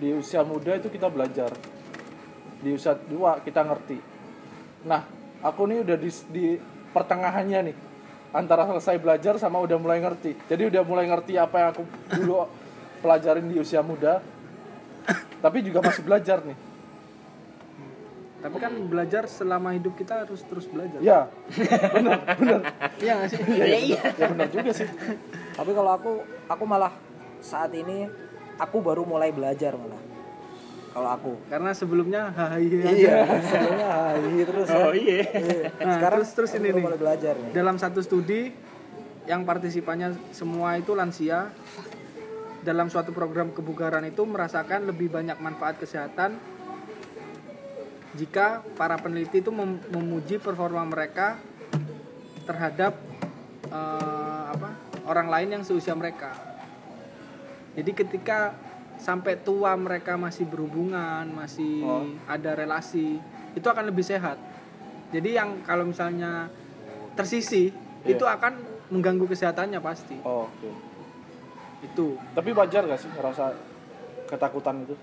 di usia muda itu kita belajar. Di usia tua kita ngerti. Nah aku nih udah di, di pertengahannya nih antara selesai belajar sama udah mulai ngerti. Jadi udah mulai ngerti apa yang aku dulu pelajarin di usia muda tapi juga masih belajar nih Tapi kan belajar selama hidup kita harus terus belajar. ya bener bener Iya nggak sih? ya, ya, bener, ya bener juga sih Tapi kalau aku aku malah saat ini aku baru mulai belajar malah. Kalau aku. Karena sebelumnya hai Iya, sebelumnya hai terus. oh iya Iya. Nah, Sekarang terus- terus aku ini baru nih. mulai belajar nih. Dalam satu studi yang partisipannya semua itu lansia dalam suatu program kebugaran itu merasakan lebih banyak manfaat kesehatan jika para peneliti itu mem- memuji performa mereka terhadap eh, apa orang lain yang seusia mereka. Jadi ketika sampai tua mereka masih berhubungan, masih Oh. ada relasi, itu akan lebih sehat. Jadi yang kalau misalnya tersisi Iya. itu akan mengganggu kesehatannya pasti. oh, oke Itu tapi wajar gak sih ngerasa ketakutan itu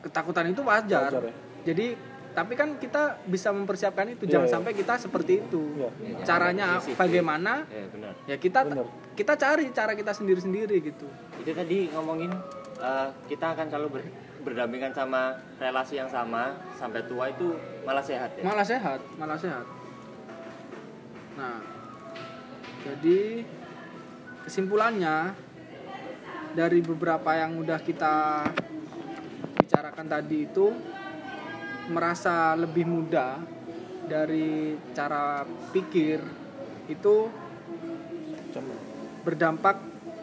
ketakutan itu wajar. Wajar ya? Jadi tapi kan kita bisa mempersiapkan itu. Iya, jangan iya. sampai kita seperti itu. Iya. Ya, caranya jangan agresif, bagaimana? Ya benar. Ya kita Bener. kita cari cara kita sendiri sendiri gitu. Itu tadi ngomongin eh, kita akan selalu ber- berdampingan sama relasi yang sama. Sampai tua itu malah sehat ya? Malah sehat malah sehat. Nah jadi kesimpulannya dari beberapa yang udah kita bicarakan tadi itu merasa lebih muda dari cara pikir itu berdampak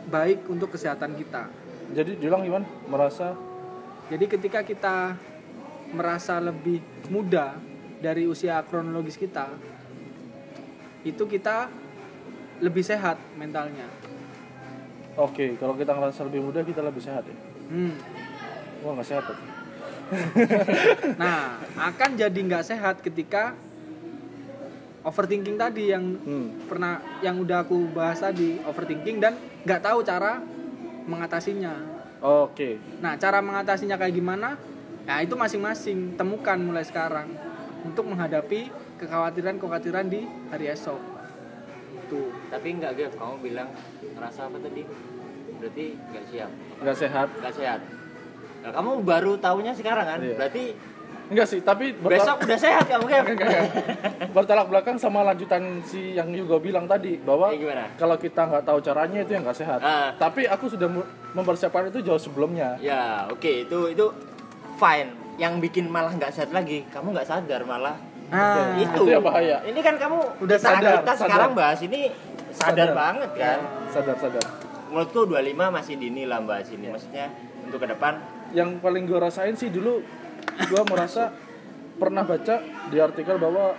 baik untuk kesehatan kita Jadi diulang gimana? Merasa jadi ketika kita merasa lebih muda dari usia kronologis kita, itu kita lebih sehat mentalnya. oke, kalau kita ngerasa lebih muda kita lebih sehat ya. Hmm. Wah nggak sehat tuh. Nah, akan jadi nggak sehat ketika overthinking tadi yang Hmm. pernah yang udah aku bahas tadi overthinking dan nggak tahu cara mengatasinya. Oke, Nah, cara mengatasinya kayak gimana? Nah, itu masing-masing temukan mulai sekarang untuk menghadapi kekhawatiran-kekhawatiran di hari esok. Tuh. tapi enggak Gev kamu bilang ngerasa apa tadi berarti nggak siap nggak sehat. nggak sehat nah, kamu baru tahunya sekarang kan Iya. berarti Enggak sih, tapi besok udah sehat kamu enggak. bertolak belakang sama lanjutan si yang juga bilang tadi bahwa gimana? kalau kita nggak tahu caranya itu yang nggak sehat. Ah. Tapi aku sudah mempersiapkan itu jauh sebelumnya. ya oke itu itu fine yang bikin malah nggak sehat lagi kamu nggak sadar malah Nah, itu itu yang bahaya. ini kan kamu Udah saat sadar, kita sadar. sekarang bahas ini sadar, Sadar. banget kan Sadar sadar. menurutku 25 masih dini lah bahas ini maksudnya untuk ke depan Yang paling gue rasain sih dulu gue merasa pernah baca di artikel bahwa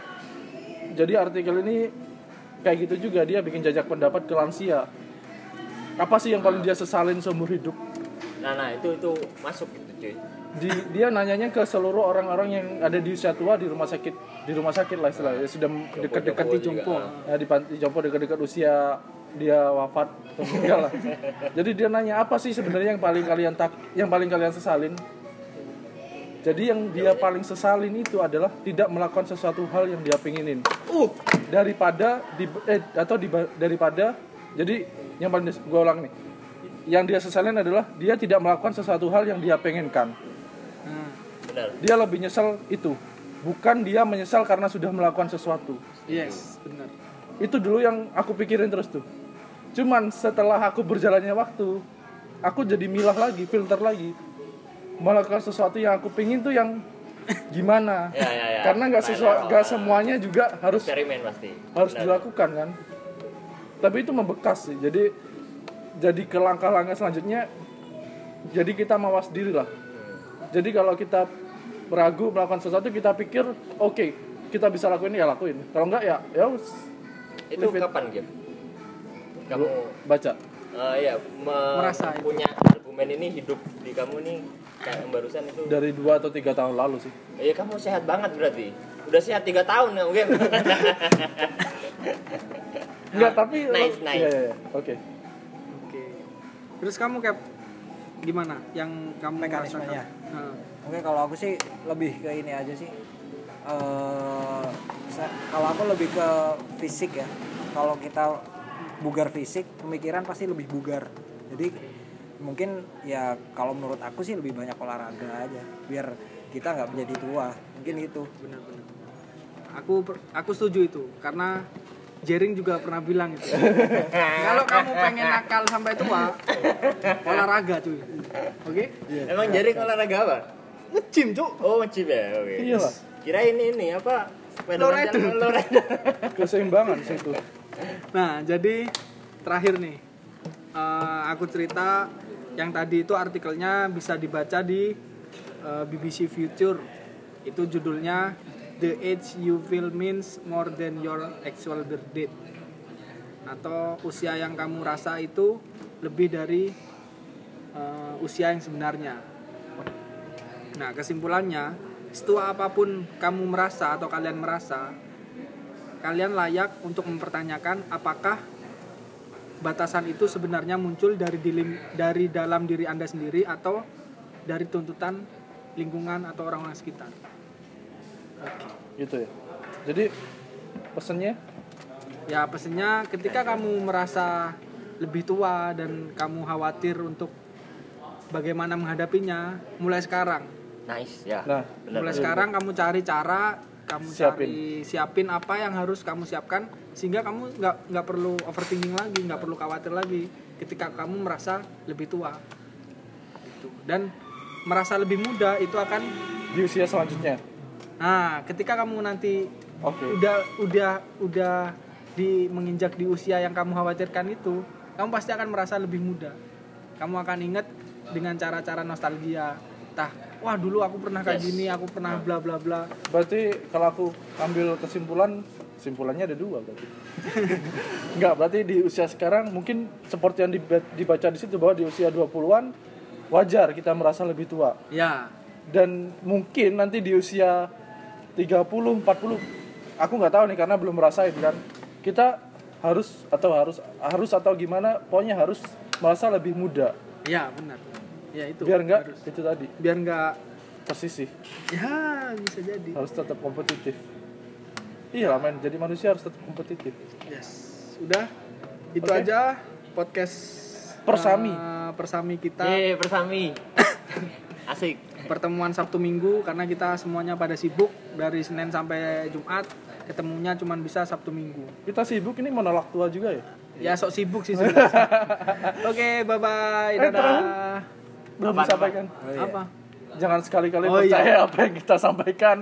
jadi artikel ini kayak gitu juga dia bikin jajak pendapat ke lansia. Apa sih yang paling dia sesalin seumur hidup? nah nah itu itu masuk gitu cuy di, dia nanyanya ke seluruh orang-orang yang ada di usia tua di rumah sakit di rumah sakit lah istilahnya sudah dekat-dekat di jompo. ya, di panti jompo dekat-dekat usia dia wafat atau meninggal lah. Jadi dia nanya apa sih sebenarnya yang paling kalian tak yang paling kalian sesalin? Jadi yang dia paling sesalin itu adalah tidak melakukan sesuatu hal yang dia pengenin uh, daripada di, eh, atau di, daripada jadi yang paling gue ulang nih. Yang dia sesalin adalah dia tidak melakukan sesuatu hal yang dia pengenkan nah, benar. Dia lebih nyesel itu. Bukan dia menyesal karena sudah melakukan sesuatu. Yes, benar. itu dulu yang aku pikirin terus tuh cuman setelah aku berjalannya waktu aku jadi milah lagi filter lagi. Melakukan sesuatu yang aku pingin tuh yang gimana? Ya, ya, ya. karena nggak sesuatu nggak semuanya juga harus eksperimen pasti. harus Benar. dilakukan kan? Tapi itu membekas sih. Jadi jadi ke langkah-langkah selanjutnya jadi kita mawas diri lah. Jadi kalau kita ragu melakukan sesuatu kita pikir oke kita bisa lakuin ya lakuin. Kalau enggak ya ya itu kapan Gif? Kamu baca eh, ya me- Merasa itu. punya argumen ini hidup di kamu nih kayak yang barusan itu dari dua atau tiga tahun lalu sih Iya kamu sehat banget berarti. Udah sehat tiga tahun ya mungkin. enggak tapi Nice, nice. Iya, iya, iya. oke Oke. Terus kamu kayak gimana? Yang kamu Mekanismenya? Nah, Oke kalau aku sih lebih ke ini aja sih. Eh, sa- kalau aku lebih ke fisik ya. Kalau kita bugar fisik, pemikiran pasti lebih bugar. Jadi mungkin ya kalau menurut aku sih lebih banyak olahraga aja, biar kita nggak menjadi tua. Mungkin gitu. benar-benar. Aku aku setuju itu karena Jering juga pernah bilang itu. Kalau kamu pengen nakal sampai tua, olahraga cuy. Oke? Emang jadi olahraga apa? Nge-gym, Cuk. Oh ngecip ya. Oke. Iyalah. Kira ini ini apa? Sepeda Lowrider. lowrider. keseimbangan sih itu Nah, jadi terakhir nih. eh, aku cerita yang tadi itu artikelnya bisa dibaca di eh, BBC Future. Itu judulnya The Age You Feel Means More Than Your Actual Birth Date. Atau usia yang kamu rasa itu lebih dari eh, usia yang sebenarnya. Nah, kesimpulannya, setua apa pun kamu merasa atau kalian merasa, kalian layak untuk mempertanyakan apakah batasan itu sebenarnya muncul dari dilim- dari dalam diri Anda sendiri atau dari tuntutan lingkungan atau orang-orang sekitar. gitu ya. Jadi pesennya? Ya pesennya ketika kamu merasa lebih tua dan kamu khawatir untuk bagaimana menghadapinya, mulai sekarang. nice ya. Nah. Mulai sekarang kamu cari cara, kamu Siapin. cari siapin apa yang harus kamu siapkan sehingga kamu nggak nggak perlu overthinking lagi, nggak perlu khawatir lagi ketika kamu merasa lebih tua. Gitu. Dan merasa lebih muda itu akan di usia selanjutnya nah ketika kamu nanti oke udah udah udah di menginjak di usia yang kamu khawatirkan itu kamu pasti akan merasa lebih muda kamu akan ingat dengan cara-cara nostalgia tah wah dulu aku pernah kayak Yes. gini aku pernah bla bla bla. Berarti kalau aku ambil kesimpulan kesimpulannya ada dua berarti. Enggak, berarti di usia sekarang mungkin seperti yang diba- dibaca di situ bahwa di usia 20-an wajar kita merasa lebih tua. Ya. Dan mungkin nanti di usia 30 40 aku nggak tahu nih karena belum merasain kan. Kita harus atau harus harus atau gimana pokoknya harus merasa lebih muda. Ya benar ya itu. Biar enggak harus. itu tadi. Biar enggak tersisih. Ya bisa jadi. Harus tetap kompetitif. Iya lah men. Jadi manusia harus tetap kompetitif. Yes. Udah itu Oke. aja podcast Persami. eh, persami kita. Yeay, persami. Asik. Pertemuan Sabtu Minggu karena kita semuanya pada sibuk dari Senin sampai Jumat. Ketemunya cuma bisa Sabtu Minggu. Kita sibuk ini menolak tua juga ya? Ya sok sibuk sih sebenarnya. oke bye bye Eh, dadah. Belum Apa disampaikan. Apa? Jangan sekali-kali Oh, percaya iya. apa yang kita sampaikan.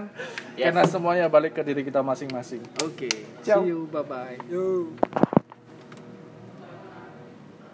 Yes. karena semuanya balik ke diri kita masing-masing. Oke. Ciao. see you. Bye bye